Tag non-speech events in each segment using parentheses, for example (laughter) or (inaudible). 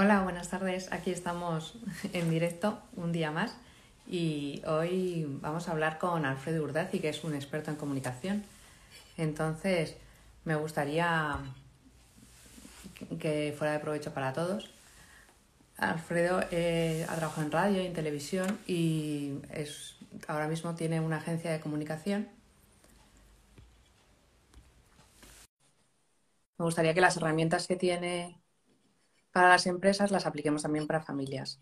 Hola, buenas tardes. Aquí estamos en directo un día más y hoy vamos a hablar con Alfredo Urdazi, que es un experto en comunicación. Entonces, me gustaría que fuera de provecho para todos. Alfredo eh, ha trabajado en radio y en televisión y es, ahora mismo tiene una agencia de comunicación. Me gustaría que las herramientas que tiene para las empresas las apliquemos también para familias.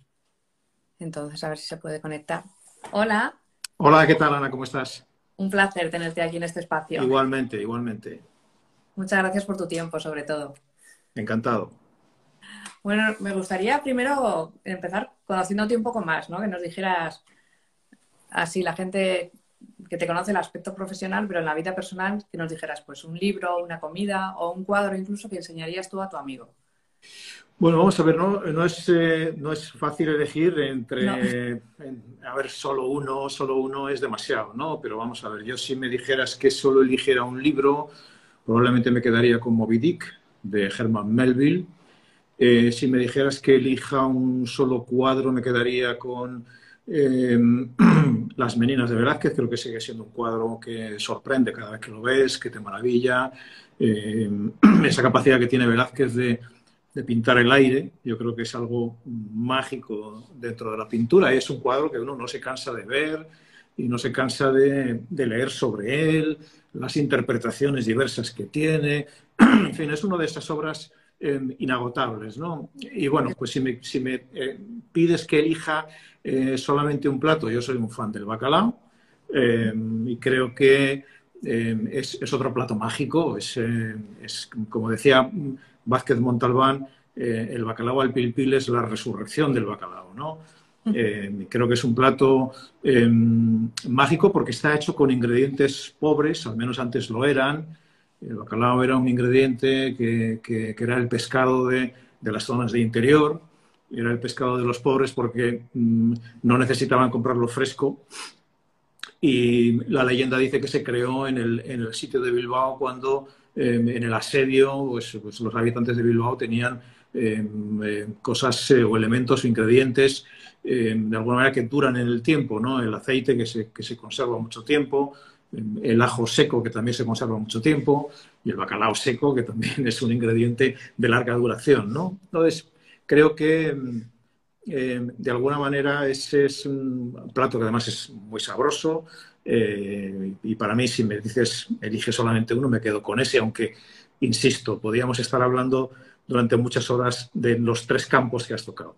Entonces, a ver si se puede conectar. Hola. Hola, ¿qué tal, Ana? ¿Cómo estás? Un placer tenerte aquí en este espacio. Igualmente, igualmente. Muchas gracias por tu tiempo, sobre todo. Encantado. Bueno, me gustaría primero empezar conociéndote un poco más, ¿no? Que nos dijeras así la gente que te conoce el aspecto profesional, pero en la vida personal, que nos dijeras pues un libro, una comida o un cuadro incluso que enseñarías tú a tu amigo. Bueno, vamos a ver, no, no, es, eh, no es fácil elegir entre, a ver, solo uno, solo uno es demasiado, ¿no? Pero vamos a ver, yo si me dijeras que solo eligiera un libro, probablemente me quedaría con Moby Dick, de Herman Melville. Eh, si me dijeras que elija un solo cuadro, me quedaría con eh, (clears throat) Las Meninas de Velázquez, creo que sigue siendo un cuadro que sorprende cada vez que lo ves, que te maravilla. (clears throat) esa capacidad que tiene Velázquez de de pintar el aire, yo creo que es algo mágico dentro de la pintura. Es un cuadro que uno no se cansa de ver y no se cansa de, leer sobre él, las interpretaciones diversas que tiene. (clears throat) en fin, es una de esas obras em, inagotables, ¿no? Y bueno, pues si me, si me eh, pides que elija eh, solamente un plato, yo soy un fan del bacalao em, y creo que em, es, es, otro plato mágico, es, es como decía Vázquez Montalbán, eh, el bacalao al pilpil es la resurrección del bacalao, ¿no? Eh, creo que es un plato em, mágico porque está hecho con ingredientes pobres, al menos antes lo eran. El bacalao era un ingrediente que, era el pescado de, las zonas de interior, era el pescado de los pobres porque mm, no necesitaban comprarlo fresco. Y la leyenda dice que se creó en el, en el sitio de Bilbao cuando Em, en el asedio, pues, pues, los habitantes de Bilbao tenían em, em, cosas eh, o elementos o ingredientes de alguna manera que duran en el tiempo, ¿no? El aceite que se, que se conserva mucho tiempo, el ajo seco que también se conserva mucho tiempo y el bacalao seco que también (laughs) es un ingrediente de larga duración, ¿no? Entonces, creo que de alguna manera ese es un plato que además es muy sabroso, eh, y para mí, si me dices, elige solamente uno, me quedo con ese, aunque, insisto, podríamos estar hablando durante muchas horas de los tres campos que has tocado.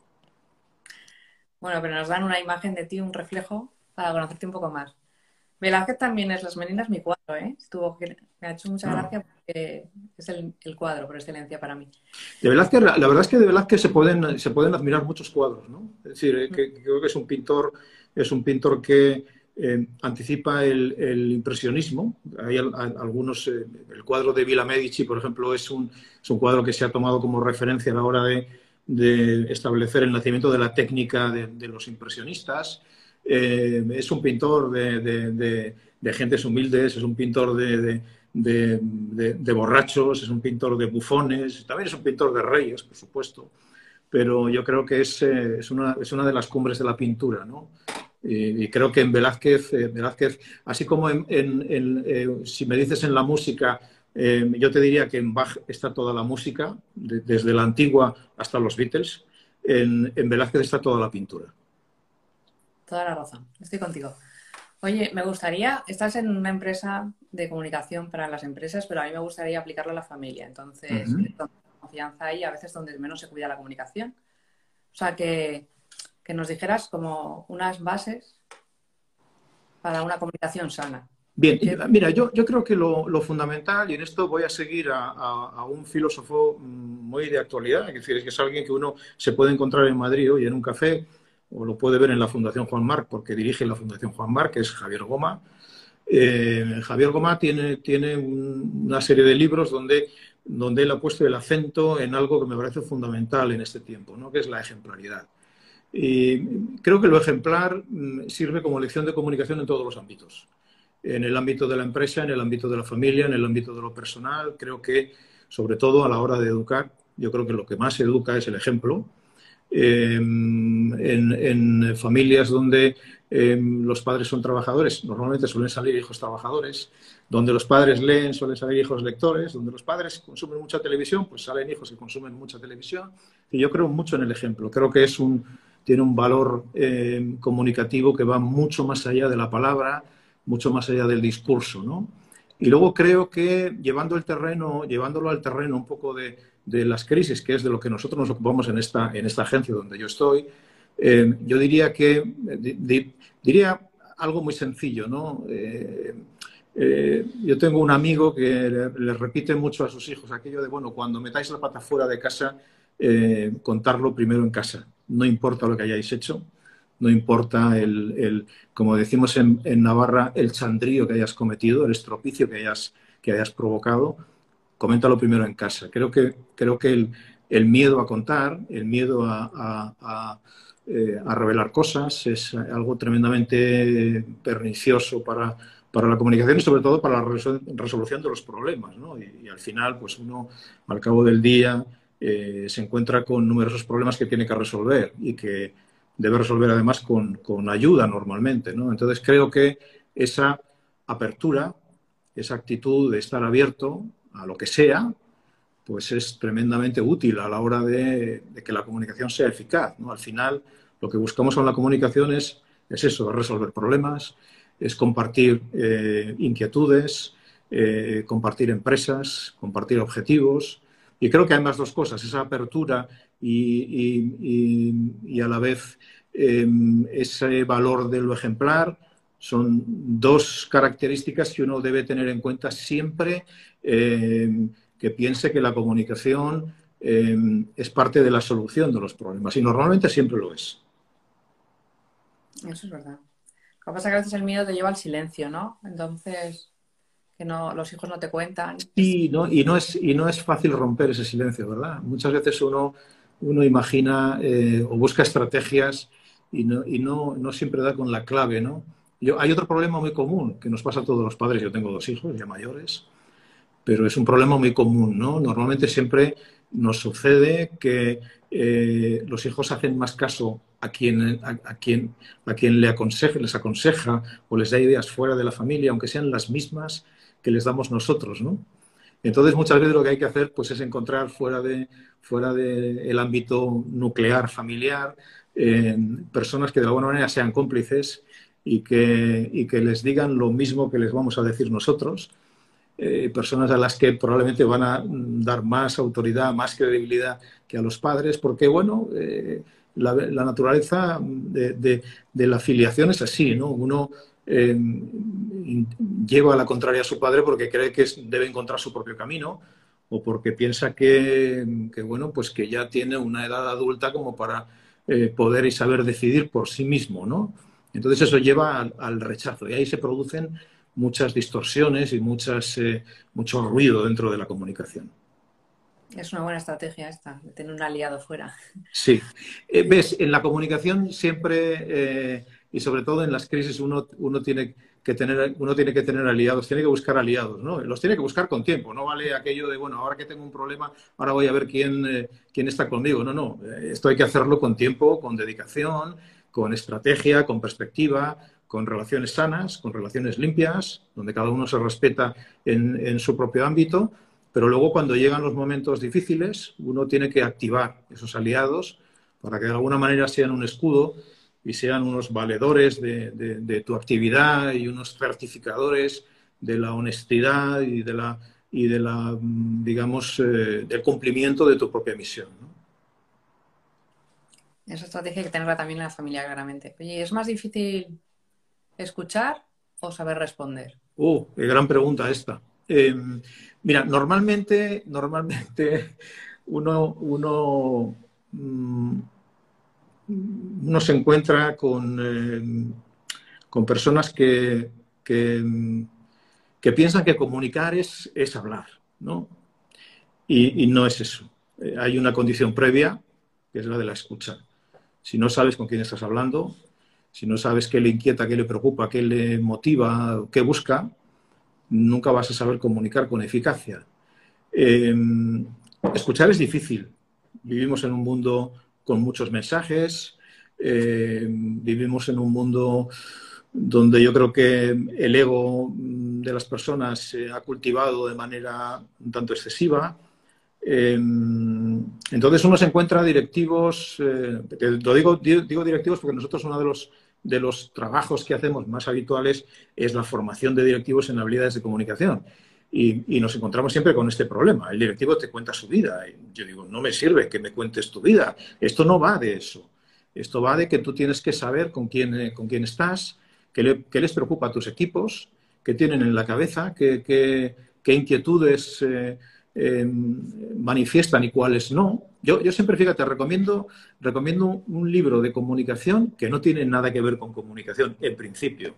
Bueno, pero nos dan una imagen de ti, un reflejo, para conocerte un poco más. Velázquez también es Las Meninas mi cuadro, ¿eh? Estuvo, me ha hecho mucha gracia porque es el, cuadro por excelencia para mí. De Velázquez, la, verdad es que de Velázquez se pueden, se pueden admirar muchos cuadros, ¿no? Es decir, eh, que, creo que es un pintor, es un pintor que eh, anticipa el, impresionismo. Hay algunos, eh, el cuadro de Villa Medici, por ejemplo, es un, es un, cuadro que se ha tomado como referencia a la hora de, establecer el nacimiento de la técnica de, los impresionistas. Eh, es un pintor de, gentes humildes, es un pintor de, borrachos, es un pintor de bufones, también es un pintor de reyes, por supuesto. Pero yo creo que es, es, una, es una de las cumbres de la pintura, ¿no? Y, creo que en Velázquez, eh, Velázquez así como en, eh, si me dices en la música, eh, yo te diría que en Bach está toda la música, desde la antigua hasta los Beatles. En, Velázquez está toda la pintura. Toda la razón, estoy contigo. Oye, me gustaría, estás en una empresa de comunicación para las empresas, pero a mí me gustaría aplicarlo a la familia. Entonces, confianza ahí, a veces donde menos se cuida la comunicación. O sea que que nos dijeras como unas bases para una comunicación sana. Bien, mira, yo, yo creo que lo, fundamental, y en esto voy a seguir a, un filósofo muy de actualidad, es decir, que es alguien que uno se puede encontrar en Madrid hoy en un café, o lo puede ver en la Fundación Juan Marc, porque dirige la Fundación Juan Marc, que es Javier Goma. Eh, Javier Goma tiene, tiene una serie de libros donde, donde él ha puesto el acento en algo que me parece fundamental en este tiempo, ¿no? que es la ejemplaridad. Y creo que lo ejemplar mm, sirve como lección de comunicación en todos los ámbitos. En el ámbito de la empresa, en el ámbito de la familia, en el ámbito de lo personal. Creo que, sobre todo a la hora de educar, yo creo que lo que más educa es el ejemplo. Em, en, familias donde em, los padres son trabajadores, normalmente suelen salir hijos trabajadores, donde los padres leen suelen salir hijos lectores, donde los padres consumen mucha televisión, pues salen hijos que consumen mucha televisión. Y yo creo mucho en el ejemplo, creo que es un, tiene un valor em, comunicativo que va mucho más allá de la palabra, mucho más allá del discurso, ¿no? Y luego creo que llevando el terreno, llevándolo al terreno un poco de, las crisis, que es de lo que nosotros nos ocupamos en esta, en esta agencia donde yo estoy, eh, yo diría que diría algo muy sencillo, ¿no? Eh, eh, yo tengo un amigo que le, repite mucho a sus hijos aquello de, bueno, cuando metáis la pata fuera de casa, contarlo primero en casa. No importa lo que hayáis hecho, no importa el, como decimos en, Navarra, el chandrío que hayas cometido, el estropicio que hayas, que hayas provocado, coméntalo primero en casa. Creo que, creo que el, miedo a contar, el miedo a, eh, a, revelar cosas es algo tremendamente pernicioso para, para la comunicación y sobre todo para la resolución de los problemas. Y, al final, pues uno al cabo del día eh, se encuentra con numerosos problemas que tiene que resolver y que debe resolver además con, ayuda normalmente. ¿no? Entonces creo que esa apertura, esa actitud de estar abierto a lo que sea, pues es tremendamente útil a la hora de, que la comunicación sea eficaz. ¿no? Al final, lo que buscamos con la comunicación es, es eso, resolver problemas, es compartir eh, inquietudes, eh, compartir empresas, compartir objetivos. Y creo que hay más dos cosas, esa apertura y, a la vez em, ese valor de lo ejemplar son dos características que uno debe tener en cuenta siempre em, que piense que la comunicación em, es parte de la solución de los problemas y normalmente siempre lo es. Eso es verdad. Lo que pasa es que a veces el miedo te lleva al silencio, ¿no? Entonces, que no, los hijos no te cuentan. Y no, y no, es, y no es fácil romper ese silencio, ¿verdad? Muchas veces uno uno imagina eh, o busca estrategias y, no, y no, no, siempre da con la clave, ¿no? Hay otro problema muy común que nos pasa a todos los padres. Yo tengo dos hijos ya mayores, pero es un problema muy común, ¿no? Normalmente siempre nos sucede que eh, los hijos hacen más caso a quien, a, quien, a quien le aconseja, les aconseja o les da ideas fuera de la familia, aunque sean las mismas que les damos nosotros, ¿no? Entonces, muchas veces lo que hay que hacer pues, es encontrar fuera del fuera de el ámbito nuclear, familiar, personas que de alguna manera sean cómplices y que, y que, les digan lo mismo que les vamos a decir nosotros. Eh, personas a las que probablemente van a dar más autoridad, más credibilidad que a los padres, porque, bueno, eh, la, naturaleza de, la filiación es así, ¿no? Uno lleva a la contraria a su padre porque cree que debe encontrar su propio camino o porque piensa que, bueno, pues que ya tiene una edad adulta como para eh, poder y saber decidir por sí mismo, ¿no? Entonces eso lleva al, rechazo y ahí se producen muchas distorsiones y muchas, eh, mucho ruido dentro de la comunicación. Es una buena estrategia esta, de tener un aliado fuera. Sí. Eh, ves, en la comunicación siempre y sobre todo en las crisis uno, uno, tiene que tener, uno tiene que tener aliados, tiene que buscar aliados, ¿no? Los tiene que buscar con tiempo, no vale aquello de, bueno, ahora que tengo un problema, ahora voy a ver quién, eh, quién está conmigo. No, no, eh, esto hay que hacerlo con tiempo, con dedicación, con estrategia, con perspectiva, con relaciones sanas, con relaciones limpias, donde cada uno se respeta en, su propio ámbito, pero luego cuando llegan los momentos difíciles, uno tiene que activar esos aliados para que de alguna manera sean un escudo y sean unos valedores de, tu actividad y unos certificadores de la honestidad y de la, y de la mm, digamos, eh, del cumplimiento de tu propia misión. Esa estrategia hay que tenerla también en la familia, claramente. Oye, ¿es más difícil escuchar o saber responder? Uh, qué gran pregunta esta. Em, mira, normalmente, normalmente uno, uno mm, se encuentra con, eh, con personas que, que, piensan que comunicar es, es hablar, ¿no? Y, no es eso. Eh, hay una condición previa, que es la de la escucha. Si no sabes con quién estás hablando, si no sabes qué le inquieta, qué le preocupa, qué le motiva, qué busca, nunca vas a saber comunicar con eficacia. Eh, escuchar es difícil. Vivimos en un mundo con muchos mensajes. vivimos en un mundo donde yo creo que el ego de las personas se ha cultivado de manera un tanto excesiva. Em, entonces uno se encuentra directivos, eh, lo digo, digo directivos porque nosotros uno de los, de los trabajos que hacemos más habituales es la formación de directivos en habilidades de comunicación. Y, nos encontramos siempre con este problema. El directivo te cuenta su vida. yo digo, no me sirve que me cuentes tu vida. Esto no va de eso. Esto va de que tú tienes que saber con quién, con quién estás, qué, les preocupa a tus equipos, qué tienen en la cabeza, qué, inquietudes eh, manifiestan y cuáles no. Yo, siempre, fíjate, recomiendo, recomiendo un libro de comunicación que no tiene nada que ver con comunicación, en principio.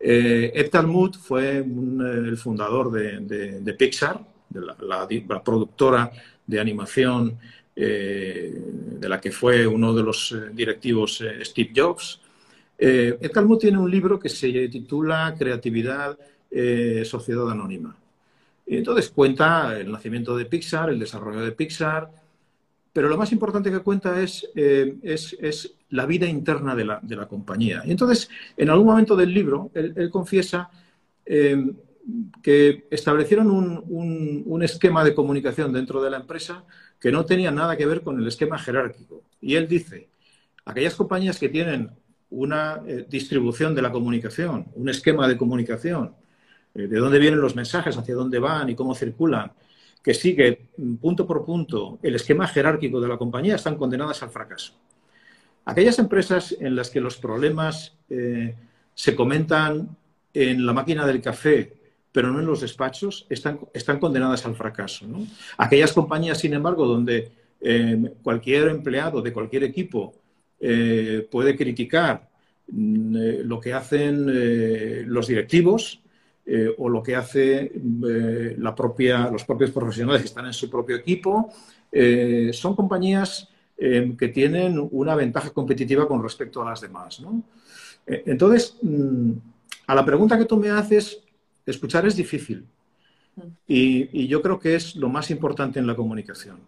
Eh, Ed Talmud fue el fundador de, Pixar, la, productora de animación eh, de la que fue uno de los directivos Steve Jobs. Eh, Ed Calmo tiene un libro que se titula Creatividad, eh, Sociedad Anónima. Entonces cuenta el nacimiento de Pixar, el desarrollo de Pixar, pero lo más importante que cuenta es, eh, la vida interna de la, compañía. Y entonces, en algún momento del libro, él, confiesa que establecieron un, esquema de comunicación dentro de la empresa que no tenía nada que ver con el esquema jerárquico. Y él dice, aquellas compañías que tienen una eh, distribución de la comunicación, un esquema de comunicación, eh, de dónde vienen los mensajes, hacia dónde van y cómo circulan, que sigue mm, punto por punto el esquema jerárquico de la compañía, están condenadas al fracaso. Aquellas empresas en las que los problemas eh, se comentan en la máquina del café, pero no en los despachos, están, están condenadas al fracaso. Aquellas compañías, sin embargo, donde cualquier empleado de cualquier equipo eh, puede criticar mm, eh, lo que hacen eh, los directivos o lo que hace la propia, los propios profesionales que están en su propio equipo. son compañías que tienen una ventaja competitiva con respecto a las demás. entonces, mm, a la pregunta que tú me haces, escuchar es difícil. Mm. Y, yo creo que es lo más importante en la comunicación.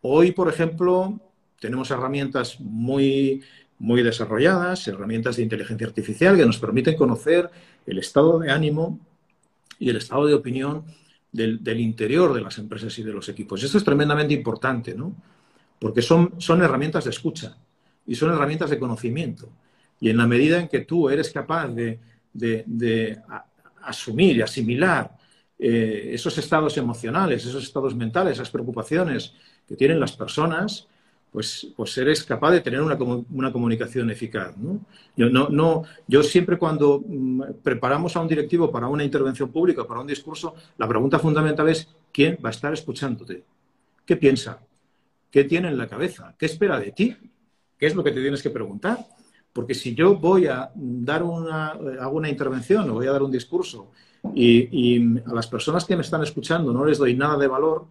hoy, por ejemplo, tenemos herramientas muy, muy desarrolladas, herramientas de inteligencia artificial que nos permiten conocer el estado de ánimo y el estado de opinión del, interior de las empresas y de los equipos. Esto es tremendamente importante, ¿no? Porque son, son herramientas de escucha y son herramientas de conocimiento. Y en la medida en que tú eres capaz de, asumir y asimilar eh, esos estados emocionales, esos estados mentales, esas preocupaciones que tienen las personas, pues, pues eres capaz de tener una, comunicación eficaz. Yo, no, no, yo siempre cuando mm, preparamos a un directivo para una intervención pública, para un discurso, la pregunta fundamental es ¿quién va a estar escuchándote? ¿Qué piensa? ¿Qué tiene en la cabeza? ¿Qué espera de ti? ¿Qué es lo que te tienes que preguntar? Porque si yo voy a dar una, hago una intervención o voy a dar un discurso y a las personas que me están escuchando no les doy nada de valor,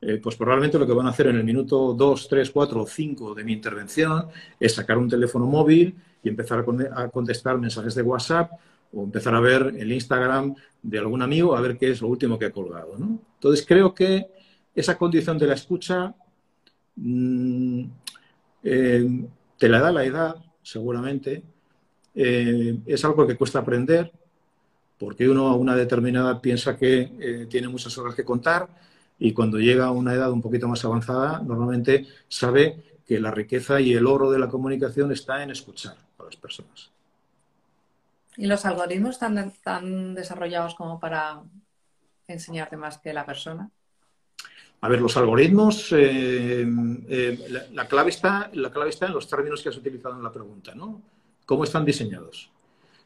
eh, pues probablemente lo que van a hacer en el minuto 2, 3, 4 o 5 de mi intervención es sacar un teléfono móvil y empezar a, contestar mensajes de WhatsApp o empezar a ver el Instagram de algún amigo a ver qué es lo último que ha colgado. Entonces creo que esa condición de la escucha mm, eh, te la da la edad, seguramente. Eh, es algo que cuesta aprender porque uno a una determinada piensa que tiene muchas horas que contar y cuando llega a una edad un poquito más avanzada, normalmente sabe que la riqueza y el oro de la comunicación está en escuchar a las personas. ¿Y los algoritmos están tan desarrollados como para enseñarte más que la persona? A ver, los algoritmos, eh, eh, la, clave está, la clave está en los términos que has utilizado en la pregunta, ¿no? ¿Cómo están diseñados?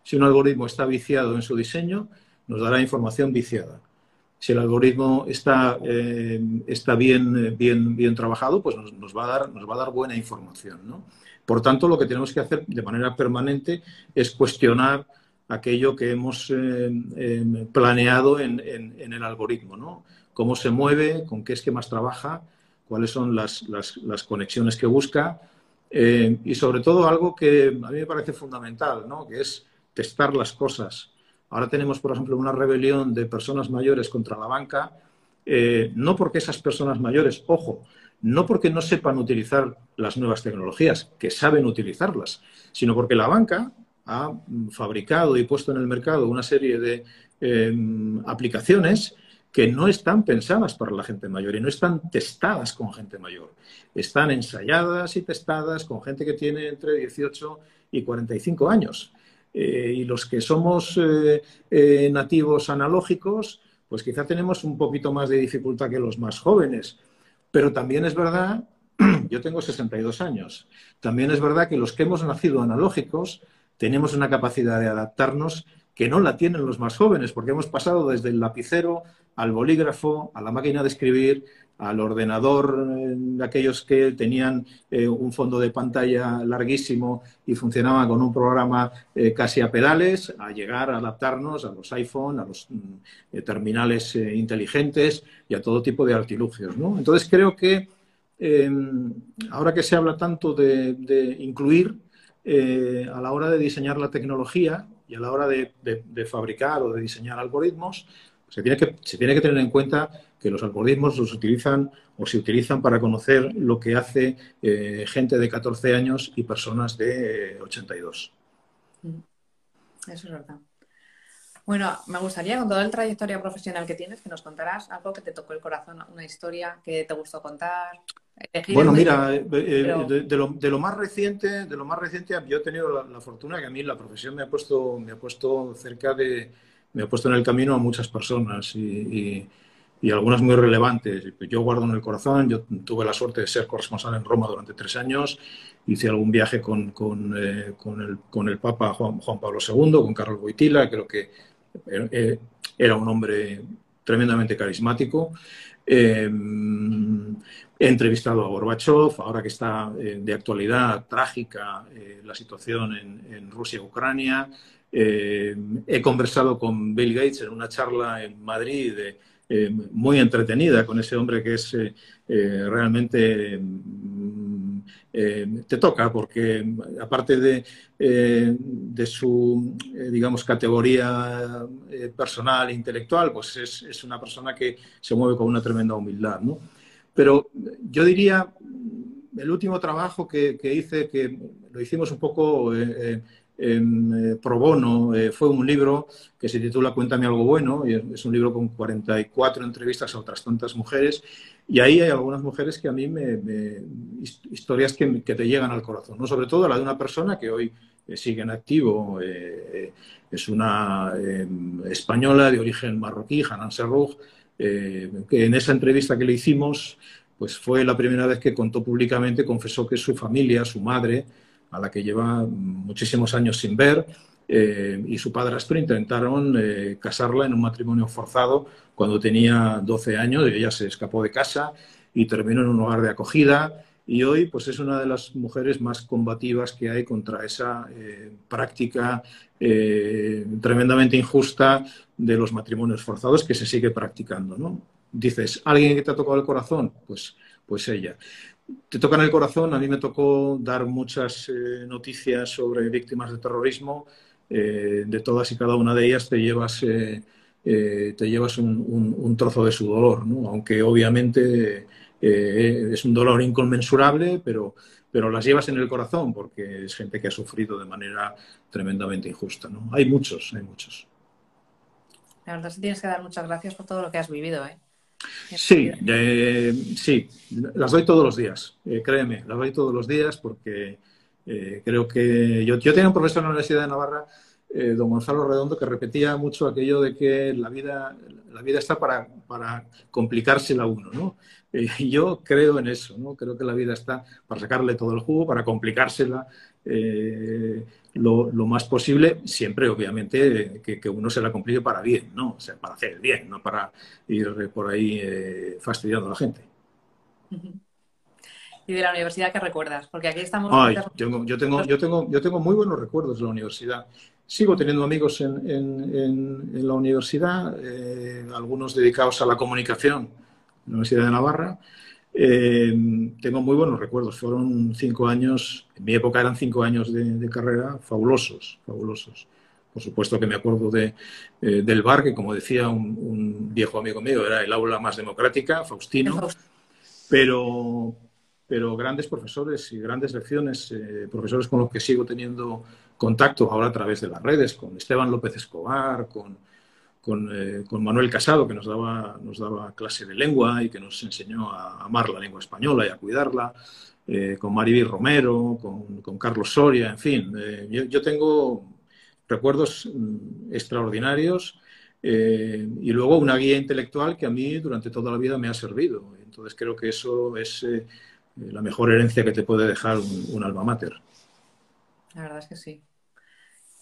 Si un algoritmo está viciado en su diseño, nos dará información viciada si el algoritmo está, eh, está bien, bien, bien trabajado, pues nos, va a dar, nos va a dar buena información. Por tanto, lo que tenemos que hacer de manera permanente es cuestionar aquello que hemos eh, em, planeado en, el algoritmo, ¿no? Cómo se mueve, con qué esquemas trabaja, cuáles son las, conexiones que busca eh, y sobre todo algo que a mí me parece fundamental, ¿no? que es testar las cosas. Ahora tenemos, por ejemplo, una rebelión de personas mayores contra la banca, eh, no porque esas personas mayores, ojo, no porque no sepan utilizar las nuevas tecnologías, que saben utilizarlas, sino porque la banca ha fabricado y puesto en el mercado una serie de em, aplicaciones que no están pensadas para la gente mayor y no están testadas con gente mayor. Están ensayadas y testadas con gente que tiene entre 18 y 45 años. Eh, y los que somos eh, eh, nativos analógicos, pues quizá tenemos un poquito más de dificultad que los más jóvenes. Pero también es verdad, (clears throat) yo tengo 62 años, también es verdad que los que hemos nacido analógicos tenemos una capacidad de adaptarnos que no la tienen los más jóvenes, porque hemos pasado desde el lapicero al bolígrafo, a la máquina de escribir, al ordenador, de aquellos que tenían eh, un fondo de pantalla larguísimo y funcionaban con un programa eh, casi a pedales, a llegar a adaptarnos a los iPhone, a los mm, eh, terminales inteligentes y a todo tipo de artilugios. Entonces creo que em, ahora que se habla tanto de, incluir, a la hora de diseñar la tecnología y a la hora de fabricar o de diseñar algoritmos, se tiene, que, se tiene que tener en cuenta que los algoritmos los utilizan o se utilizan para conocer lo que hace eh, gente de 14 años y personas de 82. Mm. Eso es verdad. Bueno, me gustaría, con toda la trayectoria profesional que tienes, que nos contaras algo que te tocó el corazón, una historia que te gustó contar. Bueno, mira, eh, eh, de, lo, más reciente, de lo más reciente, yo he tenido la, fortuna que a mí la profesión me ha puesto, me ha puesto cerca de, me ha puesto en el camino a muchas personas y, algunas muy relevantes. Yo guardo en el corazón, yo tuve la suerte de ser corresponsal en Roma durante tres años, hice algún viaje con, con, eh, el, Papa Juan, Pablo II, con Carlos Boitila, creo que eh, era un hombre tremendamente carismático. Eh, he entrevistado a Gorbachev, ahora que está de actualidad trágica la situación en, en Rusia-Ucrania. Eh, he conversado con Bill Gates en una charla en Madrid eh, muy entretenida con ese hombre que es eh, realmente mm, te toca porque aparte de, de su digamos categoría personal e intelectual pues es, una persona que se mueve con una tremenda humildad ¿no? Pero yo diría el último trabajo que, que hice que lo hicimos un poco eh, pro bono. Eh, fue un libro que se titula Cuéntame algo bueno, y es un libro con 44 entrevistas a otras tantas mujeres, y ahí hay algunas mujeres que a mí me, historias que, te llegan al corazón, ¿no? sobre todo la de una persona que hoy eh, sigue en activo, es una española de origen marroquí, Hanan Serrouk, que en esa entrevista que le hicimos, pues fue la primera vez que contó públicamente, confesó que su familia, su madre, a la que lleva muchísimos años sin ver, eh, y su padrastro intentaron eh, casarla en un matrimonio forzado cuando tenía 12 años, y ella se escapó de casa y terminó en un hogar de acogida. Y hoy, pues es una de las mujeres más combativas que hay contra esa eh, práctica tremendamente injusta de los matrimonios forzados que se sigue practicando. ¿no? Dices, ¿alguien que te ha tocado el corazón? Pues, pues ella te toca en el corazón. A mí me tocó dar muchas eh, noticias sobre víctimas de terrorismo. Eh, de todas y cada una de ellas te llevas, eh, te llevas un, trozo de su dolor, aunque obviamente es un dolor inconmensurable, pero, pero las llevas en el corazón porque es gente que ha sufrido de manera tremendamente injusta. ¿no? Hay muchos, hay muchos. La verdad es que tienes que dar muchas gracias por todo lo que has vivido. ¿eh? Sí, sí, las doy todos los días, eh, créeme, las doy todos los días porque eh, creo que yo, yo tenía un profesor en la Universidad de Navarra, eh, don Gonzalo Redondo, que repetía mucho aquello de que la vida, la vida está para, para complicársela uno, ¿no? y yo creo en eso, ¿no? Creo que la vida está para sacarle todo el jugo, para complicársela lo, más posible, siempre obviamente que, uno se la complique para bien, ¿no? O sea, para hacer el bien, no para ir por ahí eh, fastidiando a la gente. ¿Y de la universidad qué recuerdas? Porque aquí estamos... yo, tengo, yo, tengo, yo tengo muy buenos recuerdos de la universidad. Sigo teniendo amigos en, en, la universidad, eh, algunos dedicados a la comunicación, en la Universidad de Navarra, eh, tengo muy buenos recuerdos. Fueron cinco años, en mi época eran cinco años de, carrera fabulosos, fabulosos. Por supuesto que me acuerdo de, eh, del bar, que como decía un, viejo amigo mío, era el aula más democrática, Faustino. pero, pero grandes profesores y grandes lecciones, eh, profesores con los que sigo teniendo contacto ahora a través de las redes, con Esteban López Escobar, con, eh, con, Manuel Casado, que nos daba, nos daba clase de lengua y que nos enseñó a amar la lengua española y a cuidarla, eh, con Maribí Romero, con, Carlos Soria, en fin. yo, tengo recuerdos mm, extraordinarios y luego una guía intelectual que a mí durante toda la vida me ha servido. Entonces creo que eso es la mejor herencia que te puede dejar un, alma mater. La verdad es que sí.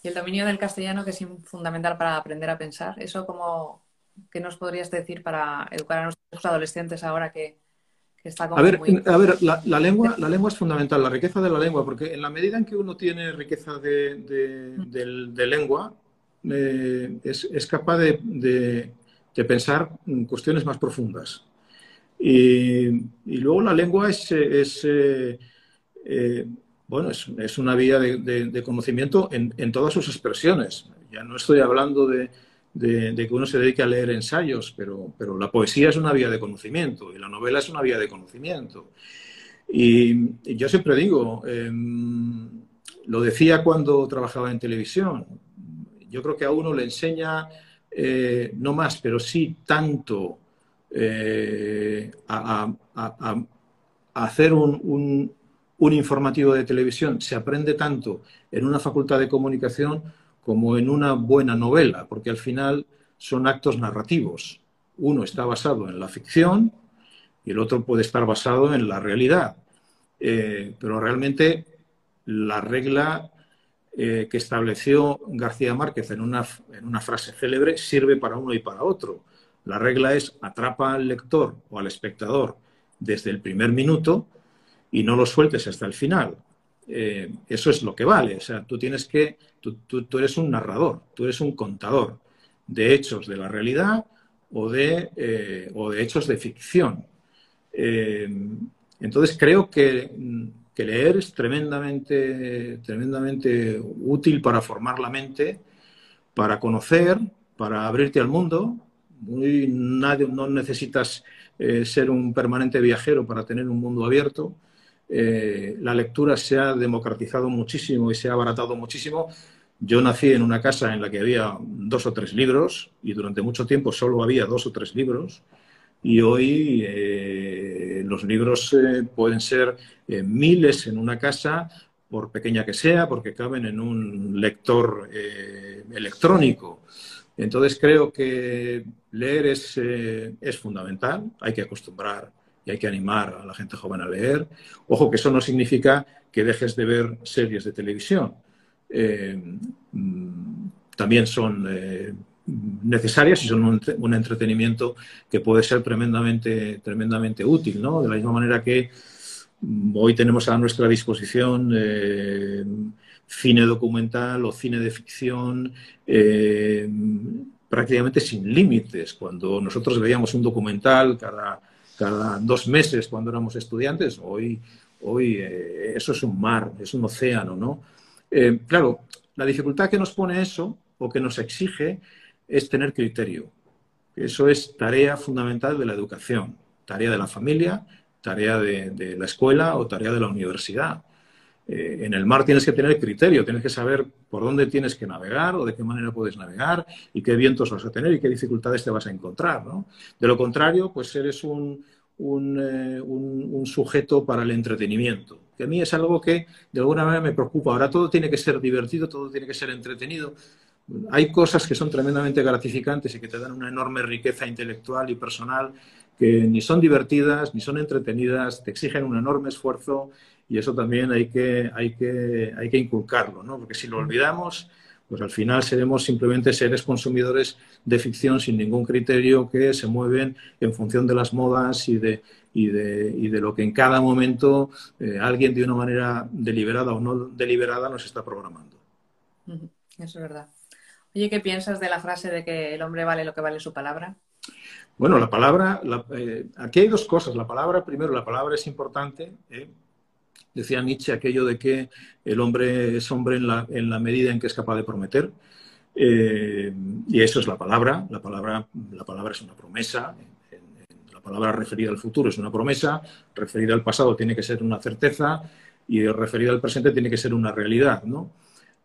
Y el dominio del castellano, que es fundamental para aprender a pensar, ¿eso como qué nos podrías decir para educar a nuestros adolescentes ahora que, está como a ver, A ver, la, lengua, la lengua es fundamental, la riqueza de la lengua, porque en la medida en que uno tiene riqueza de, lengua, eh, es, capaz de, pensar cuestiones más profundas. Y, luego la lengua es, eh, eh, bueno, es, una vía de, conocimiento en, todas sus expresiones. Ya no estoy hablando de, que uno se dedique a leer ensayos, pero, la poesía es una vía de conocimiento y la novela es una vía de conocimiento. Y, yo siempre digo, em, lo decía cuando trabajaba en televisión, yo creo que a uno le enseña eh, no más, pero sí tanto eh, a, hacer un, informativo de televisión se aprende tanto en una facultad de comunicación como en una buena novela, porque al final son actos narrativos. Uno está basado en la ficción y el otro puede estar basado en la realidad. Eh, pero realmente la regla eh, que estableció García Márquez en una, en una frase célebre sirve para uno y para otro. La regla es atrapa al lector o al espectador desde el primer minuto y no lo sueltes hasta el final. Eh, eso es lo que vale. O sea, tú tienes que, tú, eres un narrador, tú eres un contador de hechos de la realidad o de, eh, o de hechos de ficción. Eh, entonces creo que, que, leer es tremendamente, tremendamente útil para formar la mente, para conocer, para abrirte al mundo nadie, no necesitas ser un permanente viajero para tener un mundo abierto. Eh, la lectura se ha democratizado muchísimo y se ha abaratado muchísimo. Yo nací en una casa en la que había dos o tres libros y durante mucho tiempo solo había dos o tres libros. Y hoy eh, los libros pueden ser miles en una casa, por pequeña que sea, porque caben en un lector electrónico. Entonces creo que leer eh, es, fundamental, hay que acostumbrar y hay que animar a la gente joven a leer. Ojo que eso no significa que dejes de ver series de televisión. Eh, mm, también son eh, necesarias y son un, entretenimiento que puede ser tremendamente, tremendamente útil, ¿no? De la misma manera que mm, hoy tenemos a nuestra disposición cine documental o cine de ficción eh, prácticamente sin límites. Cuando nosotros veíamos un documental cada, cada dos meses cuando éramos estudiantes, hoy, hoy eh, eso es un mar, es un océano, ¿no? Eh, claro, la dificultad que nos pone eso o que nos exige es tener criterio. Eso es tarea fundamental de la educación, tarea de la familia, tarea de la escuela o tarea de la universidad. Eh, en el mar tienes que tener criterio, tienes que saber por dónde tienes que navegar o de qué manera puedes navegar y qué vientos vas a tener y qué dificultades te vas a encontrar. De lo contrario, pues eres un, eh, un, sujeto para el entretenimiento, que a mí es algo que de alguna manera me preocupa. Ahora todo tiene que ser divertido, todo tiene que ser entretenido. Hay cosas que son tremendamente gratificantes y que te dan una enorme riqueza intelectual y personal que ni son divertidas, ni son entretenidas, te exigen un enorme esfuerzo y eso también hay que, hay que, hay que inculcarlo, ¿no? Porque si lo olvidamos, pues al final seremos simplemente seres consumidores de ficción sin ningún criterio que se mueven en función de las modas y de, y de, y de lo que en cada momento eh, alguien de una manera deliberada o no deliberada nos está programando. Eso es verdad. Oye, ¿qué piensas de la frase de que el hombre vale lo que vale su palabra? Bueno, la palabra, eh, aquí hay dos cosas. La palabra, primero, la palabra es importante. ¿eh? Decía Nietzsche aquello de que el hombre es hombre en la, en la medida en que es capaz de prometer. Eh, y eso es la palabra. La palabra, la palabra es una promesa. la palabra referida al futuro es una promesa, referida al pasado tiene que ser una certeza y referida al presente tiene que ser una realidad, ¿no?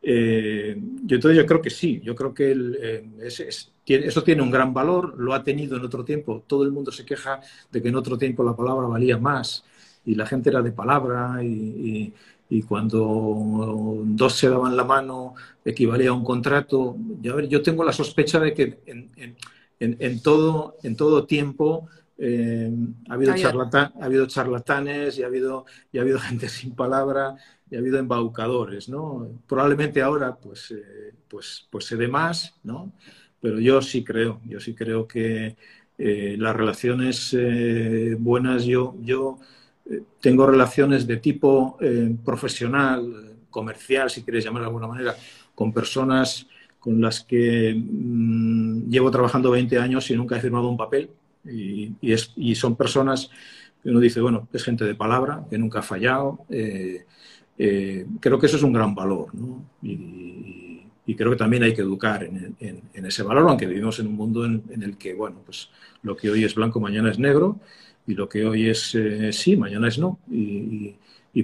Eh, yo, entonces yo creo que sí, yo creo que eh, eso tiene un gran valor, lo ha tenido en otro tiempo. Todo el mundo se queja de que en otro tiempo la palabra valía más y la gente era de palabra y, cuando dos se daban la mano equivalía a un contrato. Yo, yo tengo la sospecha de que en, todo, en todo tiempo eh, ha, habido ha habido charlatanes y ha habido, y ha habido (laughs) gente sin palabra y ha habido embaucadores, ¿no? Probablemente ahora pues, eh, pues, pues se dé más, ¿no? Pero yo sí creo, yo sí creo que eh, las relaciones buenas, yo, yo tengo relaciones de tipo profesional, comercial, si quieres llamar de alguna manera, con personas con las que mm, llevo trabajando 20 años y nunca he firmado un papel. Y, y, son personas que uno dice, bueno, es gente de palabra, que nunca ha fallado. Eh, creo que eso es un gran valor, ¿no? y, creo que también hay que educar en, ese valor, aunque vivimos en un mundo en, el que, bueno, pues lo que hoy es blanco, mañana es negro, y lo que hoy es eh, sí, mañana es no. Y,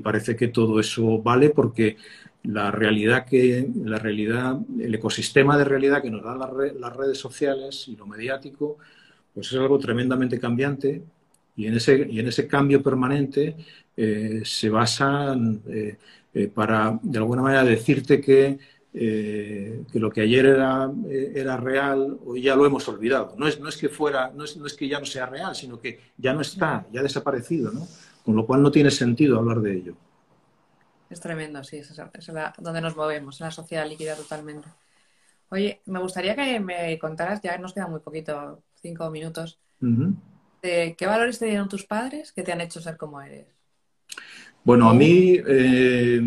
parece que todo eso vale porque la realidad que, la realidad, el ecosistema de realidad que nos dan las redes sociales y lo mediático, pues es algo tremendamente cambiante y en ese, y en ese cambio permanente eh, se basan eh, para, de alguna manera, decirte que, que lo que ayer era, era real, hoy ya lo hemos olvidado. No es, no es que fuera, no es, no es, que ya no sea real, sino que ya no está, ya ha desaparecido, ¿no? Con lo cual no tiene sentido hablar de ello. Es tremendo, sí, es, donde nos movemos, en la sociedad líquida totalmente. Oye, me gustaría que me contaras, ya nos queda muy poquito, cinco minutos, ¿qué valores te dieron tus padres que te han hecho ser como eres? Bueno, a mí, eh,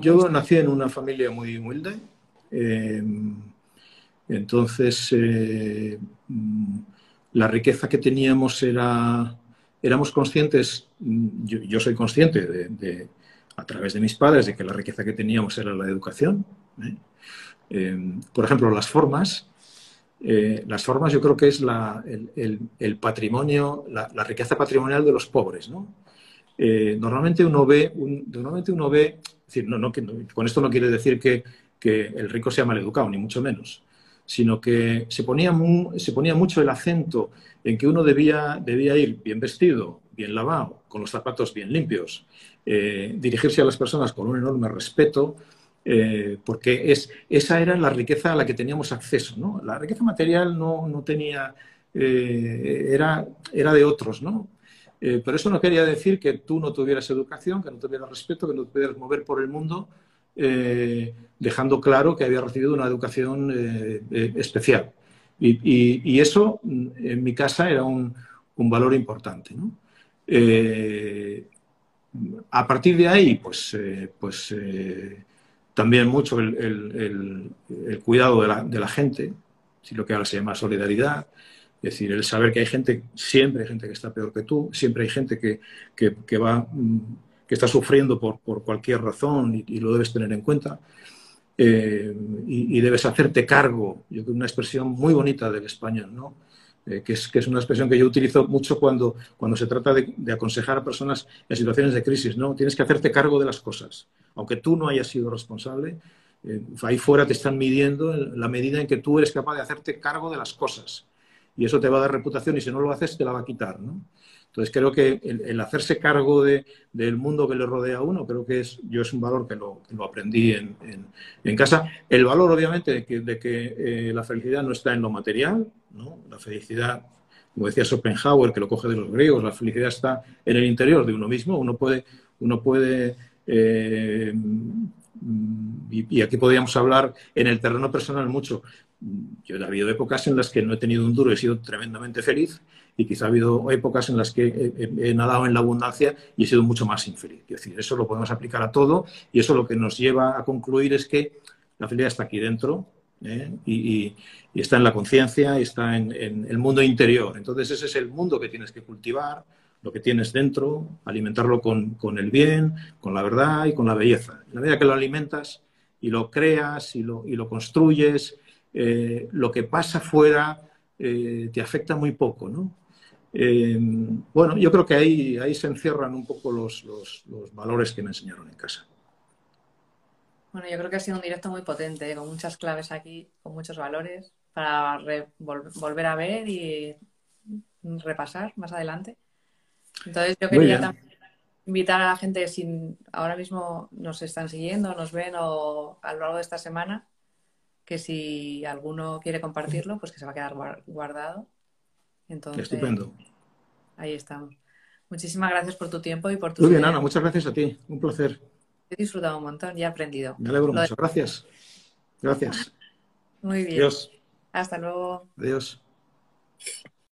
yo nací en una familia muy humilde. Eh, entonces, eh, la riqueza que teníamos era, éramos conscientes, yo, soy consciente de, a través de mis padres, de que la riqueza que teníamos era la educación. por ejemplo, las formas. las formas yo creo que es el, patrimonio, la, la, riqueza patrimonial de los pobres, ¿no? Eh, normalmente uno ve, normalmente uno ve, no, no, con esto no quiere decir que, el rico sea mal educado, ni mucho menos, sino que se ponía, se ponía mucho el acento en que uno debía, debía ir bien vestido, bien lavado, con los zapatos bien limpios, eh, dirigirse a las personas con un enorme respeto, eh, porque es, esa era la riqueza a la que teníamos acceso. ¿no? La riqueza material no, no tenía, era, era de otros, ¿no? Eh, pero eso no quería decir que tú no tuvieras educación, que no tuvieras respeto, que no pudieras mover por el mundo, eh, dejando claro que había recibido una educación eh, especial. Y, eso en mi casa era un, valor importante. a partir de ahí, pues, pues también mucho el, cuidado de la, de la gente, si lo que ahora se llama solidaridad, es decir, el saber que hay gente, siempre hay gente que está peor que tú, siempre hay gente que, que, va, mm, que está sufriendo por, por cualquier razón y, lo debes tener en cuenta. Eh, y, debes hacerte cargo. Yo creo una expresión muy bonita del español, ¿no? Eh, que, es, que es una expresión que yo utilizo mucho cuando, cuando se trata de, aconsejar a personas en situaciones de crisis, ¿no? Tienes que hacerte cargo de las cosas. Aunque tú no hayas sido responsable, eh, ahí fuera te están midiendo la medida en que tú eres capaz de hacerte cargo de las cosas y eso te va a dar reputación y si no lo haces te la va a quitar, ¿no? Entonces creo que el, hacerse cargo de, del mundo que le rodea a uno, creo que es, yo es un valor que lo, aprendí en, en, casa. El valor, obviamente, de que, de que eh, la felicidad no está en lo material, ¿no? La felicidad, como decía Schopenhauer, que lo coge de los griegos, la felicidad está en el interior de uno mismo. Uno puede, uno puede eh, y, aquí podríamos hablar en el terreno personal mucho. Yo he habido épocas en las que no he tenido un duro y he sido tremendamente feliz y quizá ha habido épocas en las que he, nadado en la abundancia y he sido mucho más infeliz. Es decir, eso lo podemos aplicar a todo y eso lo que nos lleva a concluir es que la felicidad está aquí dentro ¿eh? y, está en la conciencia y está en, en el mundo interior. Entonces ese es el mundo que tienes que cultivar, lo que tienes dentro, alimentarlo con, el bien, con la verdad y con la belleza. La medida que lo alimentas y lo creas y lo, y lo construyes, eh, lo que pasa fuera eh, te afecta muy poco, ¿no? Eh, bueno, yo creo que ahí, ahí se encierran un poco los, los, valores que me enseñaron en casa. Bueno, yo creo que ha sido un directo muy potente, con muchas claves aquí, con muchos valores, para volver a ver y repasar más adelante. Entonces yo quería también invitar a la gente, si ahora mismo nos están siguiendo, nos ven o a lo largo de esta semana, que si alguno quiere compartirlo, pues que se va a quedar guardado. Entonces, Estupendo. Ahí estamos. Muchísimas gracias por tu tiempo y por tu. Muy bien, Ana, muchas gracias a ti. Un placer. He disfrutado un montón y he aprendido. Me alegro mucho. Gracias. Gracias. Muy bien. Adiós. Hasta luego. Adiós.